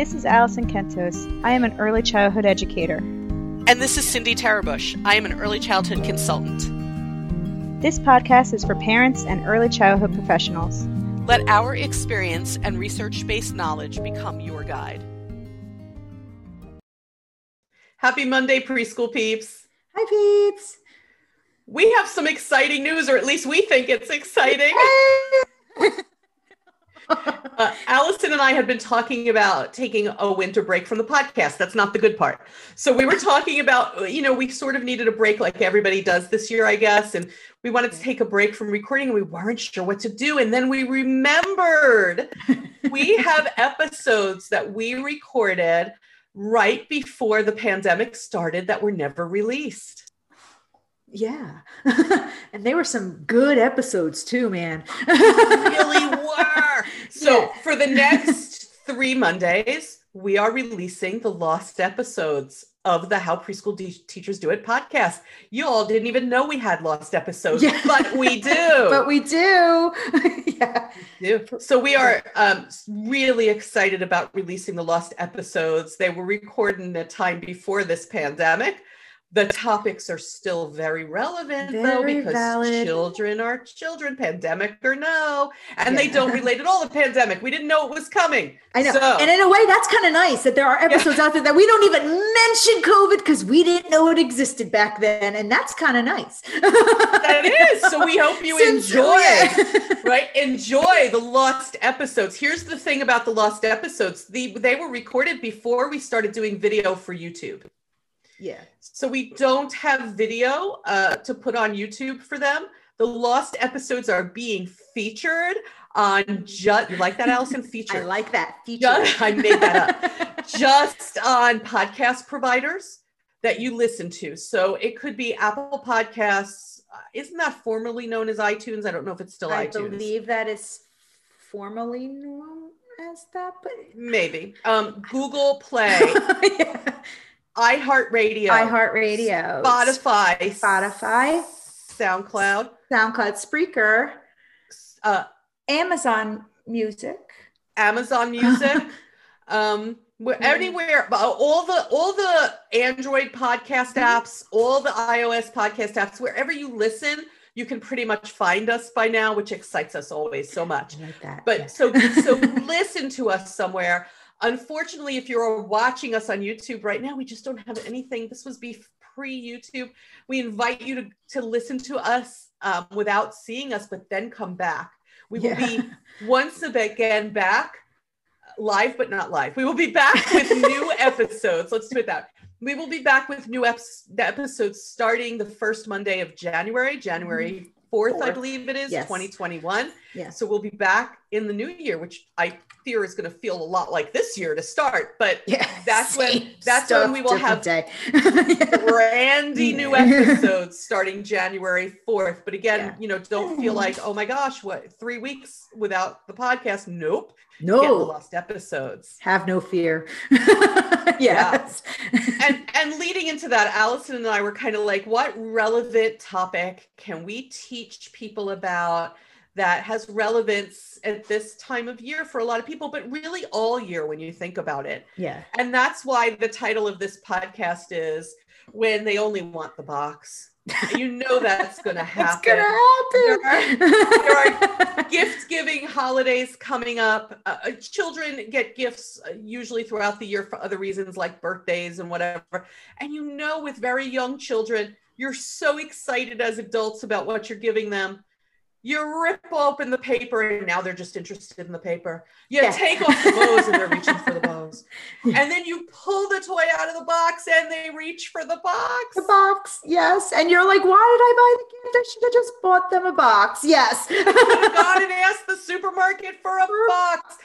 This is Allison Kentos. I am an early childhood educator. And this is Cindy Terebush. I am an early childhood consultant. This podcast is for parents and early childhood professionals. Let our experience and research based knowledge become your guide. Happy Monday, preschool peeps. Hi, peeps. We have some exciting news, or at least we think it's exciting. uh, Allison and I had been talking about taking a winter break from the podcast. That's not the good part. So we were talking about, you know, we sort of needed a break like everybody does this year, I guess. And we wanted to take a break from recording and we weren't sure what to do. And then we remembered we have episodes that we recorded right before the pandemic started that were never released. Yeah. and they were some good episodes too, man. really were. So yeah. for the next three Mondays, we are releasing the lost episodes of the How Preschool De- Teachers Do It podcast. You all didn't even know we had lost episodes, yeah. but we do. but we do. yeah. We do. So we are um, really excited about releasing the lost episodes. They were recorded in a time before this pandemic the topics are still very relevant very though because valid. children are children pandemic or no and yeah. they don't relate at all to pandemic we didn't know it was coming i know so. and in a way that's kind of nice that there are episodes yeah. out there that we don't even mention covid because we didn't know it existed back then and that's kind of nice that is so we hope you Since, enjoy yeah. right enjoy the lost episodes here's the thing about the lost episodes the, they were recorded before we started doing video for youtube yeah. So we don't have video uh, to put on YouTube for them. The lost episodes are being featured on just you like that Allison feature. I like that feature. Just, I made that up. just on podcast providers that you listen to. So it could be Apple Podcasts. Isn't that formerly known as iTunes? I don't know if it's still I iTunes. I believe that is formerly known as that, but maybe. Um, Google Play. yeah iHeartRadio, iHeartRadio, Spotify, Spotify, SoundCloud, SoundCloud, Spreaker, uh, Amazon Music, Amazon Music, um, anywhere, all the all the Android podcast mm-hmm. apps, all the iOS podcast apps, wherever you listen, you can pretty much find us by now, which excites us always so much. Like but yeah. so so listen to us somewhere. Unfortunately, if you're watching us on YouTube right now, we just don't have anything. This was pre YouTube. We invite you to, to listen to us um, without seeing us, but then come back. We will yeah. be once again back live, but not live. We will be back with new episodes. Let's do it that. We will be back with new episodes starting the first Monday of January, January 4th, 4th. I believe it is, yes. 2021. Yeah. So we'll be back in the new year, which I fear is going to feel a lot like this year to start. But Yeah. That's when- that's when we will have day. brandy new episodes starting January 4th. But again, Yeah. you know, don't feel like, oh my gosh, what three weeks without the podcast? Nope. Get no, lost episodes. have no fear. yes. and and leading into that allison and i were kind of like what relevant topic can we teach people about that has relevance at this time of year for a lot of people but really all year when you think about it yeah. and that's why the title of this podcast is when they only want the box you know that's going to It's happen gonna happen. gift giving holidays coming up. Uh, uh, children get gifts uh, usually throughout the year for other reasons like birthdays and whatever. And you know, with very young children, you're so excited as adults about what you're giving them. You rip open the paper and now they're just interested in the paper. You Yeah. take off the bows and they're reaching for the bows. And then you pull the toy out of the box and they reach for the box. the box, yes. And you're like, why did I buy the gift? I should have just bought them a box. Yes. could have gone and asked the supermarket for a box.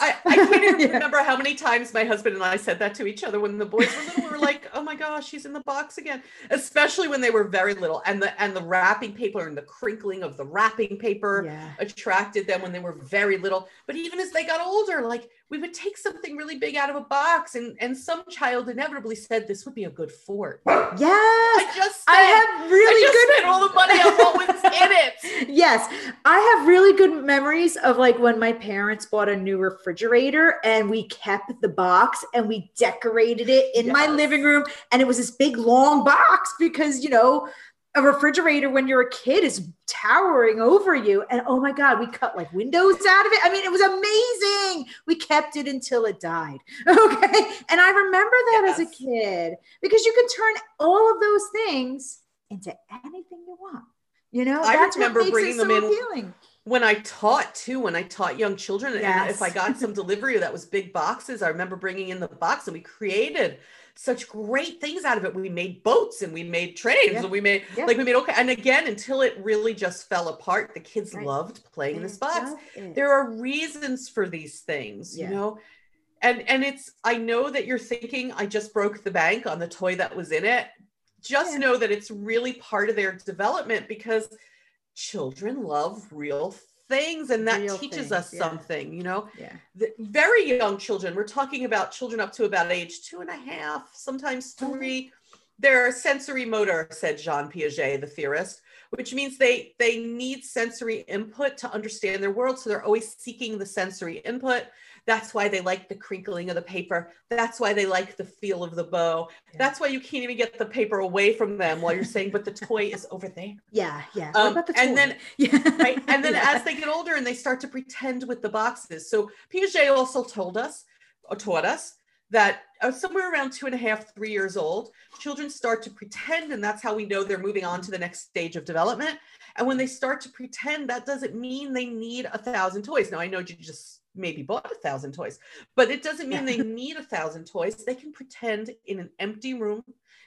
I, I can't even Yeah. remember how many times my husband and I said that to each other when the boys were little. We were like, "Oh my gosh, she's in the box again!" Especially when they were very little, and the and the wrapping paper and the crinkling of the wrapping paper Yeah. attracted them when they were very little. But even as they got older, like we would take something really big out of a box, and and some child inevitably said, "This would be a good fort." Yes. I just I have really I just good spent all the money on what was in it. Yes, I have really good memories of like when my parents bought a new refrigerator and we kept the box and we decorated it in my living room. And it was this big long box because, you know, a refrigerator when you're a kid is towering over you. And oh my God, we cut like windows out of it. I mean, it was amazing. We kept it until it died. Okay. And I remember that as a kid because you can turn all of those things into anything you want. You know, I that's remember bringing it so them in- appealing. when I taught too, when I taught young children, and if I got some delivery that was big boxes, I remember bringing in the box and we created such great things out of it. We made boats and we made trains Yeah. and we made Yeah. like we made okay. And again, until it really just fell apart, the kids Right. loved playing in this box. There are reasons for these things, Yeah. you know. And and it's I know that you're thinking I just broke the bank on the toy that was in it. Just know that it's really part of their development because children love real things and that Real teaches things, us yeah. something you know yeah. the very young children we're talking about children up to about age two and a half sometimes Mm-hmm. three they're sensory motor said jean piaget the theorist which means they they need sensory input to understand their world so they're always seeking the sensory input that's why they like the crinkling of the paper that's why they like the feel of the bow Yeah. that's why you can't even get the paper away from them while you're saying but the toy is over there Yeah. Yeah. Um, what about the and then- yeah. right and then Yeah. as they get older and they start to pretend with the boxes so piaget also told us or taught us that uh, somewhere around two and a half three years old children start to pretend and that's how we know they're moving on to the next stage of development and when they start to pretend that doesn't mean they need a thousand toys now i know you just maybe bought a thousand toys but it doesn't mean they need a thousand toys. They can pretend in an empty room.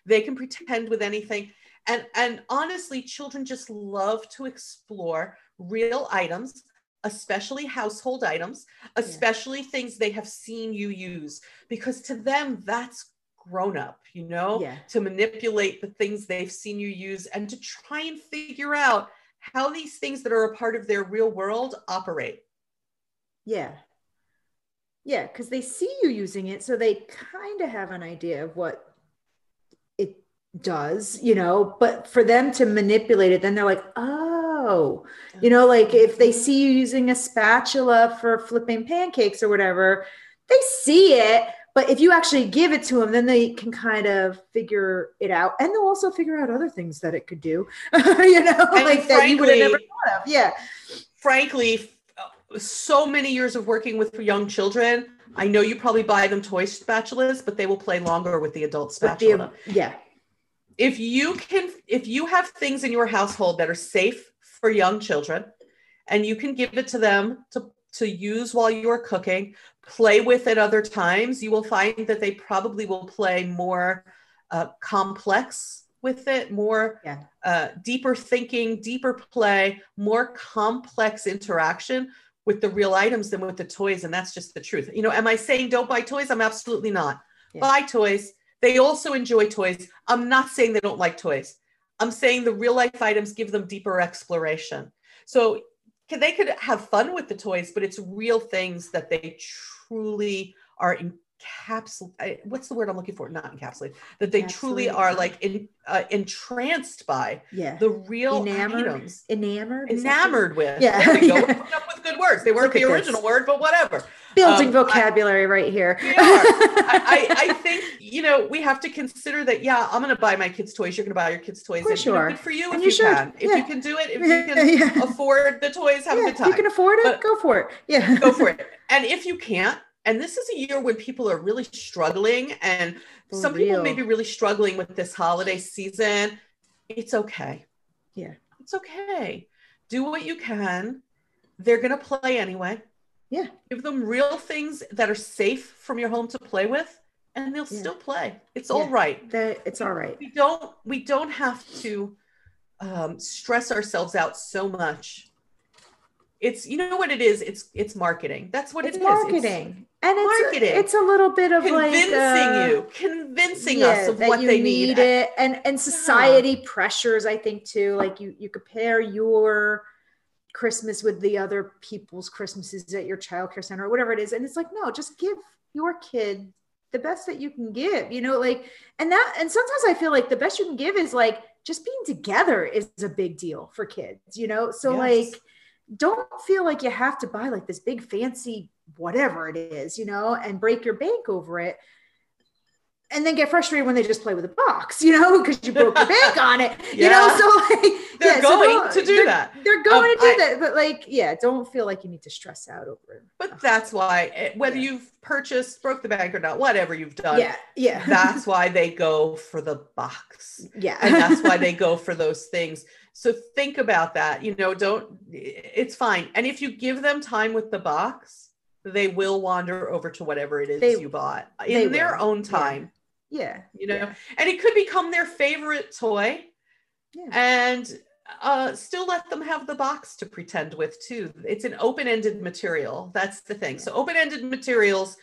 They can pretend with anything. And and honestly children just love to explore real items especially household items especially things they have seen you use because to them that's grown up you know Yeah. to manipulate the things they've seen you use and to try and figure out how these things that are a part of their real world operate Yeah. Yeah, because they see you using it, so they kind of have an idea of what it does, you know. But for them to manipulate it, then they're like, oh, you know, like if they see you using a spatula for flipping pancakes or whatever, they see it. But if you actually give it to them, then they can kind of figure it out, and they'll also figure out other things that it could do, you know, And like that you would have never thought of. Yeah, frankly so many years of working with young children i know you probably buy them toy spatulas but they will play longer with the adult But the- spatula yeah, if you can if you have things in your household that are safe for young children and you can give it to them to to use while you're cooking play with at other times you will find that they probably will play more uh, complex with it, more Yeah. uh, deeper thinking, deeper play, more complex interaction with the real items than with the toys. And that's just the truth. You know, am I saying don't buy toys? I'm absolutely not. Yeah. Buy toys. They also enjoy toys. I'm not saying they don't like toys. I'm saying the real life items give them deeper exploration. So they could have fun with the toys, but it's real things that they truly are encapsulated. What's the word I'm looking for? Not encapsulated. That they truly are like in, uh, entranced by Yeah. the real enamored. items. Enamored. Enamored with. Yeah. There we go. Yeah. Up with good words. They weren't the original this. word, but whatever. Building Um, I- vocabulary right here. I, I, I think you know we have to consider that. Yeah, I'm going to buy my kids' toys. You're going to buy your kids' toys. course and, you know. Good for you And if you should. can. If you can do it. If you can yeah. afford the toys, have a good time. you can afford it. But- go for it. Yeah. Go for it. And if you can't, and this is a year when people are really struggling, and For some people may be really struggling with this holiday season. It's okay. Yeah. It's okay. Do what you can. They're going to play anyway. Yeah. Give them real things that are safe from your home to play with, and they'll Yeah. still play. It's Yeah. all right. It's all right. We don't. We don't have to um, stress ourselves out so much. It's you know what it is. It's it's marketing. That's what It's it is. marketing. And it's marketing. it's a little bit of convincing like uh, you, convincing yeah, us of what you they need, need. it and and society pressures i think too like you you compare your christmas with the other people's christmases at your childcare center or whatever it is and it's like no just give your kid the best that you can give you know like and that and sometimes i feel like the best you can give is like just being together is a big deal for kids you know so Yes. like don't feel like you have to buy like this big fancy whatever it is, you know, and break your bank over it. And then get frustrated when they just play with a box, you know, because you broke your bank on it, you know. So like, They're yeah, going don't- to do they're- that. They're going Um, to do I- that, but like, yeah, don't feel like you need to stress out over it. But that's why, eh, whether Yeah. you've purchased, broke the bank or not, whatever you've done, yeah, yeah, that's why they go for the box. yeah, and that's why they go for those things. So think about that. You know, don't, it's fine. And if you give them time with the box, they will wander over to whatever it is They- you bought in their will. own Yeah. time, yeah, you know, yeah. and it could become their favorite toy Yeah. and uh, still let them have the box to pretend with too. It's an open-ended material. That's the thing. So open-ended materials,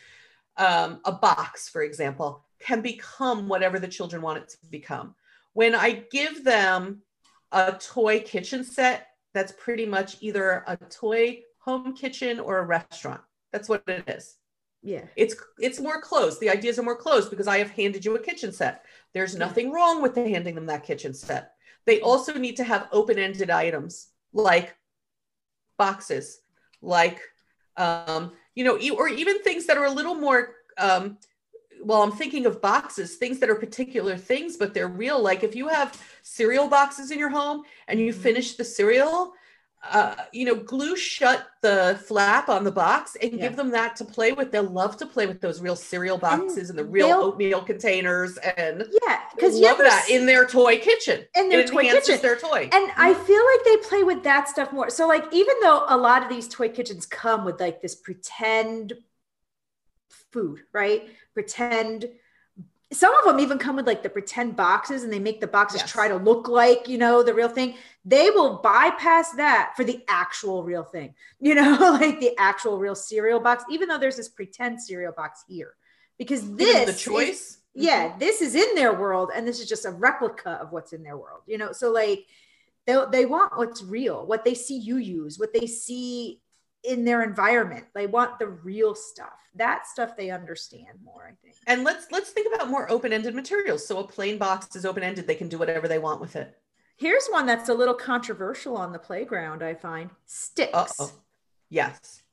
um, a box, for example, can become whatever the children want it to become. When I give them a toy kitchen set, that's pretty much either a toy home kitchen or a restaurant. That's what it is. Yeah. it's it's more closed. The ideas are more closed because i have handed you a kitchen set. There's nothing wrong with the handing them that kitchen set. They also need to have open-ended items like boxes like um you know or even things that are a little more um well i'm thinking of boxes things that are particular things but they're real. Like if you have cereal boxes in your home and you Mhm. finish the cereal uh, you know, glue shut the flap on the box and Yeah. give them that to play with. They'll love to play with those real cereal boxes and, the real oatmeal containers, and Yeah, because love that in their toy kitchen. in their it toy kitchen. their toy. And I feel like they play with that stuff more. So, like, even though a lot of these toy kitchens come with like this pretend food, right? Pretend. Some of them even come with like the pretend boxes and they make the boxes Yes. try to look like, you know, the real thing. They will bypass that for the actual real thing, you know, like the actual real cereal box, even though there's this pretend cereal box here. Because this the is- choice. Mm-hmm. yeah this is in their world and this is just a replica of what's in their world you know so like they, they want what's real what they see you use what they see in their environment they want the real stuff that stuff they understand more i think And let's let's think about more open-ended materials. So a plain box is open-ended; they can do whatever they want with it. here's one that's a little controversial on the playground i find sticks Uh-oh. Yes,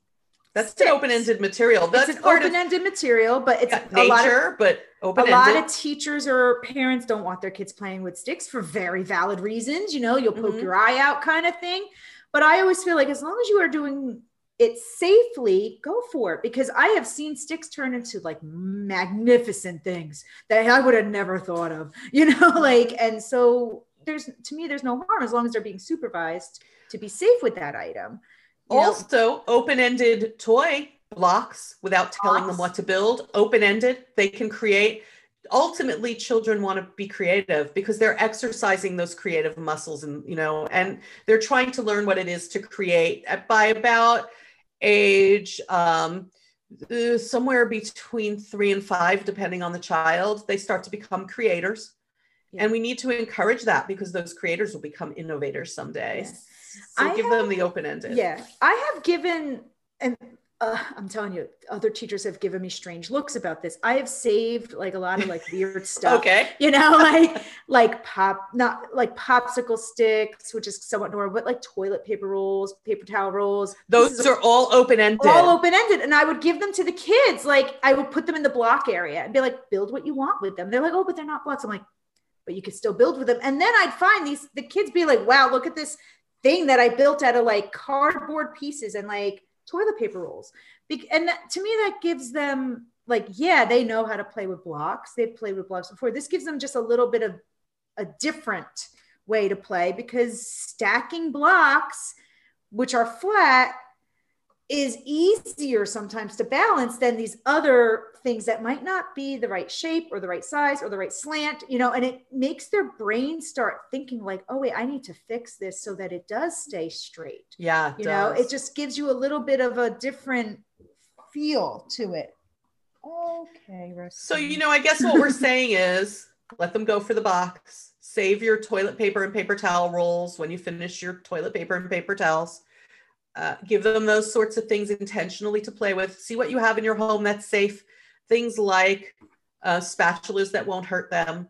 that's Sticks. an open-ended material. That's it's an open-ended material but it's of a lot of but open-ended. A lot of teachers or parents don't want their kids playing with sticks for very valid reasons. You know, you'll poke Mhm. your eye out kind of thing. But I always feel like as long as you are doing it safely, go for it because I have seen sticks turn into like magnificent things that I would have never thought of, you know, like, and so there's to me, there's no harm as long as they're being supervised to be safe with that item. Know, also open-ended toy blocks without telling them what to build open-ended they can create ultimately children want to be creative because they're exercising those creative muscles and you know and they're trying to learn what it is to create uh, by about age um, uh, somewhere between three and five depending on the child they start to become creators. Yeah. and we need to encourage that because those creators will become innovators someday. So I give have- them the open-ended. Yeah, I have given, and uh, I'm telling you, other teachers have given me strange looks about this. I have saved like a lot of like weird stuff. okay You know, like like pop, not like popsicle sticks, which is somewhat normal, but like toilet paper rolls, paper towel rolls. those are all open-ended all open ended, and I would give them to the kids. Like I would put them in the block area and be like, build what you want with them. They're like, oh, but they're not blocks. I'm like, but you could still build with them. And then I'd find these the kids be like, wow, look at this thing that I built out of like cardboard pieces and like toilet paper rolls. Bec- And that, to me, that gives them like, yeah, they know how to play with blocks. They've played with blocks before. This gives them just a little bit of a different way to play because stacking blocks, which are flat, is easier sometimes to balance than these other things that might not be the right shape or the right size or the right slant, you know, and it makes their brain start thinking like, oh wait, I need to fix this so that it does stay straight. yeah You know, it just gives you a little bit of a different feel to it. Okay, So, you know, I guess what we're saying is let them go for the box. Save your toilet paper and paper towel rolls when you finish your toilet paper and paper towels. Uh, give them those sorts of things intentionally to play with. See what you have in your home that's safe. Things like uh, spatulas that won't hurt them.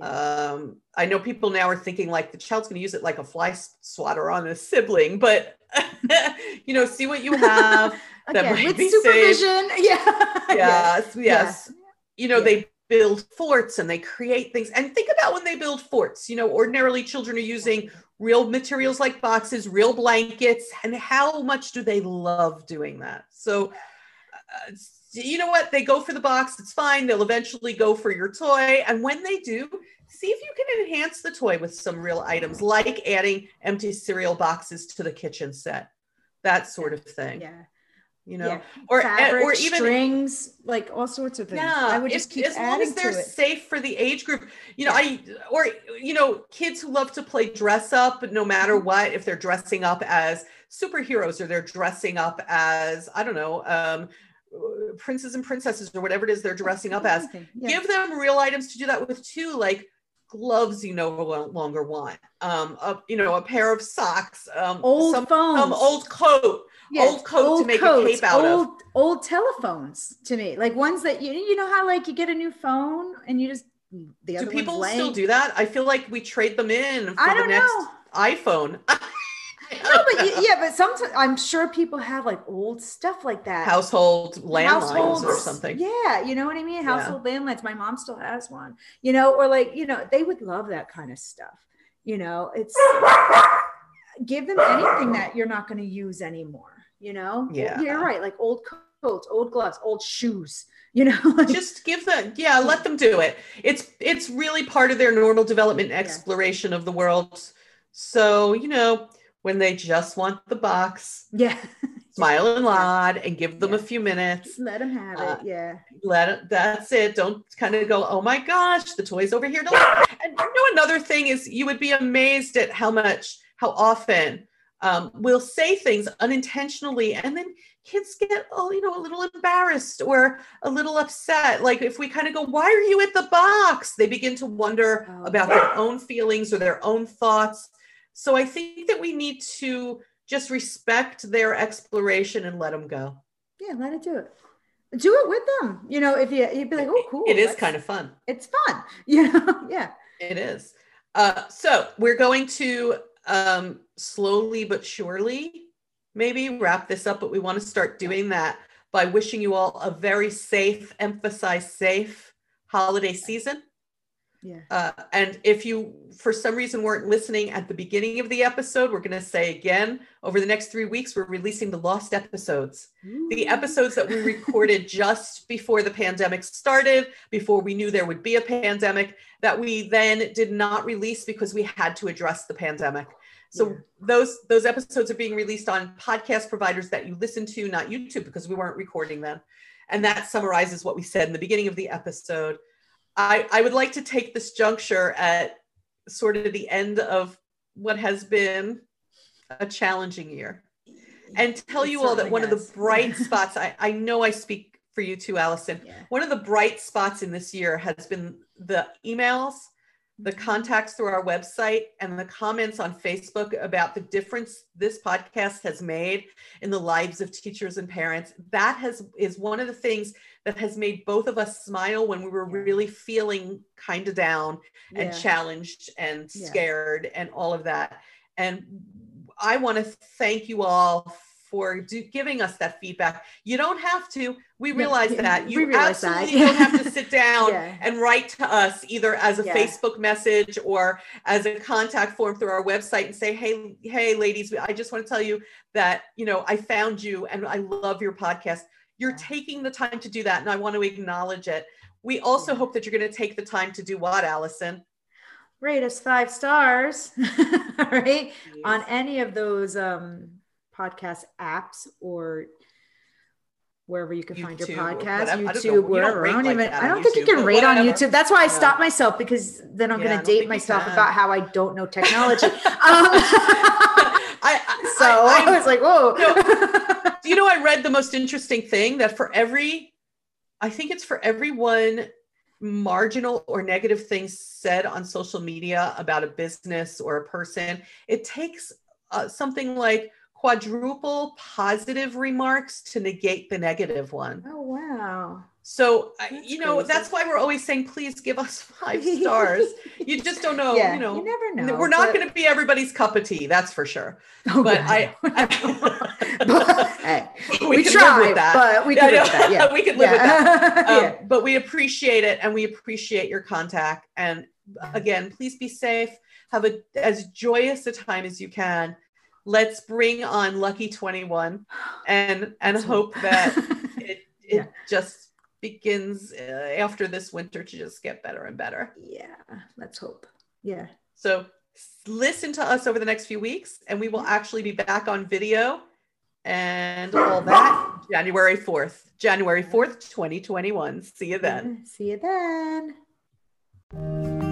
Um, I know people now are thinking like the child's going to use it like a fly swatter on a sibling, but you know, see what you have. that Again, might with be safe. supervision. Yeah. yes, Yeah. yes. You know, Yeah. they build forts and they create things. And think about when they build forts. You know, ordinarily children are using real materials like boxes, real blankets, and how much do they love doing that? So, uh, you know what? They go for the box. It's fine. They'll eventually go for your toy. And when they do, see if you can enhance the toy with some real items, like adding empty cereal boxes to the kitchen set, that sort of thing. Yeah. You know, yeah. or Fabric, or even strings, like all sorts of things. yeah, I would if- just keep as long as they're safe for the age group. You know, I or you know, kids who love to play dress up, but no matter Mm-hmm. what, if they're dressing up as superheroes or they're dressing up as I don't know, um, princes and princesses or whatever it is they're dressing up as. Yeah. Give them real items to do that with too, like gloves you no longer want, um, a, you know, a pair of socks, um, old some, phones, some old coat. old coat to make a cape out of. old, Old telephones to me, like ones that you you know how like you get a new phone and you just the Do people still do that? I feel like we trade them in for I the don't next know. iPhone. No, but y- yeah, but sometimes I'm sure people have like old stuff like that. household landlines or something. Yeah, you know what I mean? Yeah. Household landlines. My mom still has one, you know, or like, you know, they would love that kind of stuff. You know, it's give them anything that you're not going to use anymore, you know? Yeah. You're right. Like old coats, old gloves, old shoes, you know? like- Just give them, yeah, let them do it. It's it's really part of their normal development exploration of the world. So, you know, when they just want the box, yeah. smile and nod and give them a few minutes. Just let them have Uh, it. Yeah. let it that's it don't kind of go oh my gosh the toy's over here and you know another thing is you would be amazed at how much how often um, we'll say things unintentionally and then kids get oh you know a little embarrassed or a little upset like if we kind of go why are you at the box they begin to wonder Oh. about their own feelings or their own thoughts so i think that we need to just respect their exploration and let them go Yeah. Let it do it. Do it with them. You know, if you, you'd be like, oh, cool. it is kind of fun it's fun. You know? yeah. It is. Uh, so we're going to um, slowly but surely maybe wrap this up, but we want to start doing that by wishing you all a very safe, emphasize safe holiday season. Yeah. Uh, and if you, for some reason, weren't listening at the beginning of the episode, we're going to say again over the next three weeks, we're releasing the lost episodes the episodes that we recorded just before the pandemic started, before we knew there would be a pandemic, that we then did not release because we had to address the pandemic. So Yeah. those those episodes are being released on podcast providers that you listen to, not YouTube, because we weren't recording them. And that summarizes what we said in the beginning of the episode. I, I would like to take this juncture at sort of the end of what has been a challenging year and tell It you all that one of the bright spots, I, I know I speak for you too, Allison. Yeah. One of the bright spots in this year has been the emails, the mm-hmm. contacts through our website, and the comments on Facebook about the difference this podcast has made in the lives of teachers and parents. That has is one of the things that has made both of us smile when we were Yeah. really feeling kind of down and Yeah. challenged and Yeah. scared and all of that. And I want to thank you all for do, giving us that feedback. You don't have to. We realize yeah, that. You realize that. absolutely don't have to sit down Yeah. and write to us either as a Yeah. Facebook message or as a contact form through our website and say, "Hey, hey, ladies, I just want to tell you that you know I found you and I love your podcast." You're taking the time to do that, and I want to acknowledge it. We also hope that you're going to take the time to do what, Allison? Rate us five stars, right? On any of those um, podcast apps or wherever you can find your YouTube podcast, whatever. I don't. YouTube, wherever. I don't even. I don't think you can rate on. YouTube. That's why I No. stopped myself because then I'm Yeah, going to date myself about how I don't know technology. um, I, I, so I, I- was like, whoa. Do you know I read the most interesting thing that for every, I think it's for every one marginal or negative thing said on social media about a business or a person, it takes uh, something like quadruple positive remarks to negate the negative one. oh wow. So, That's you know, crazy. that's why we're always saying, please give us five stars. You just don't know, yeah, you know. you never know. we're not but- going to be everybody's cup of tea, that's for sure. Oh, but God, I- no. But, hey, we, can try, live with that. but we Yeah, can I live with that. Yeah, we can live with that. Um, yeah. But we appreciate it and we appreciate your contact. And again, please be safe. Have a as joyous a time as you can. Let's bring on Lucky 21 and and hope. that it, it Yeah. just begins uh, after this winter to just get better and better. yeah, let's hope. Yeah. So listen to us over the next few weeks, and we will actually be back on video and all that January 4th. January 4th, 2021. See you then. See you then.